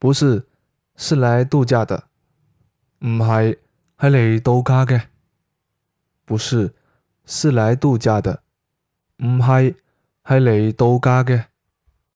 不是是来度假的。唔系系嚟度假嘅。不是是嚟度假的。唔系系嚟度假嘅。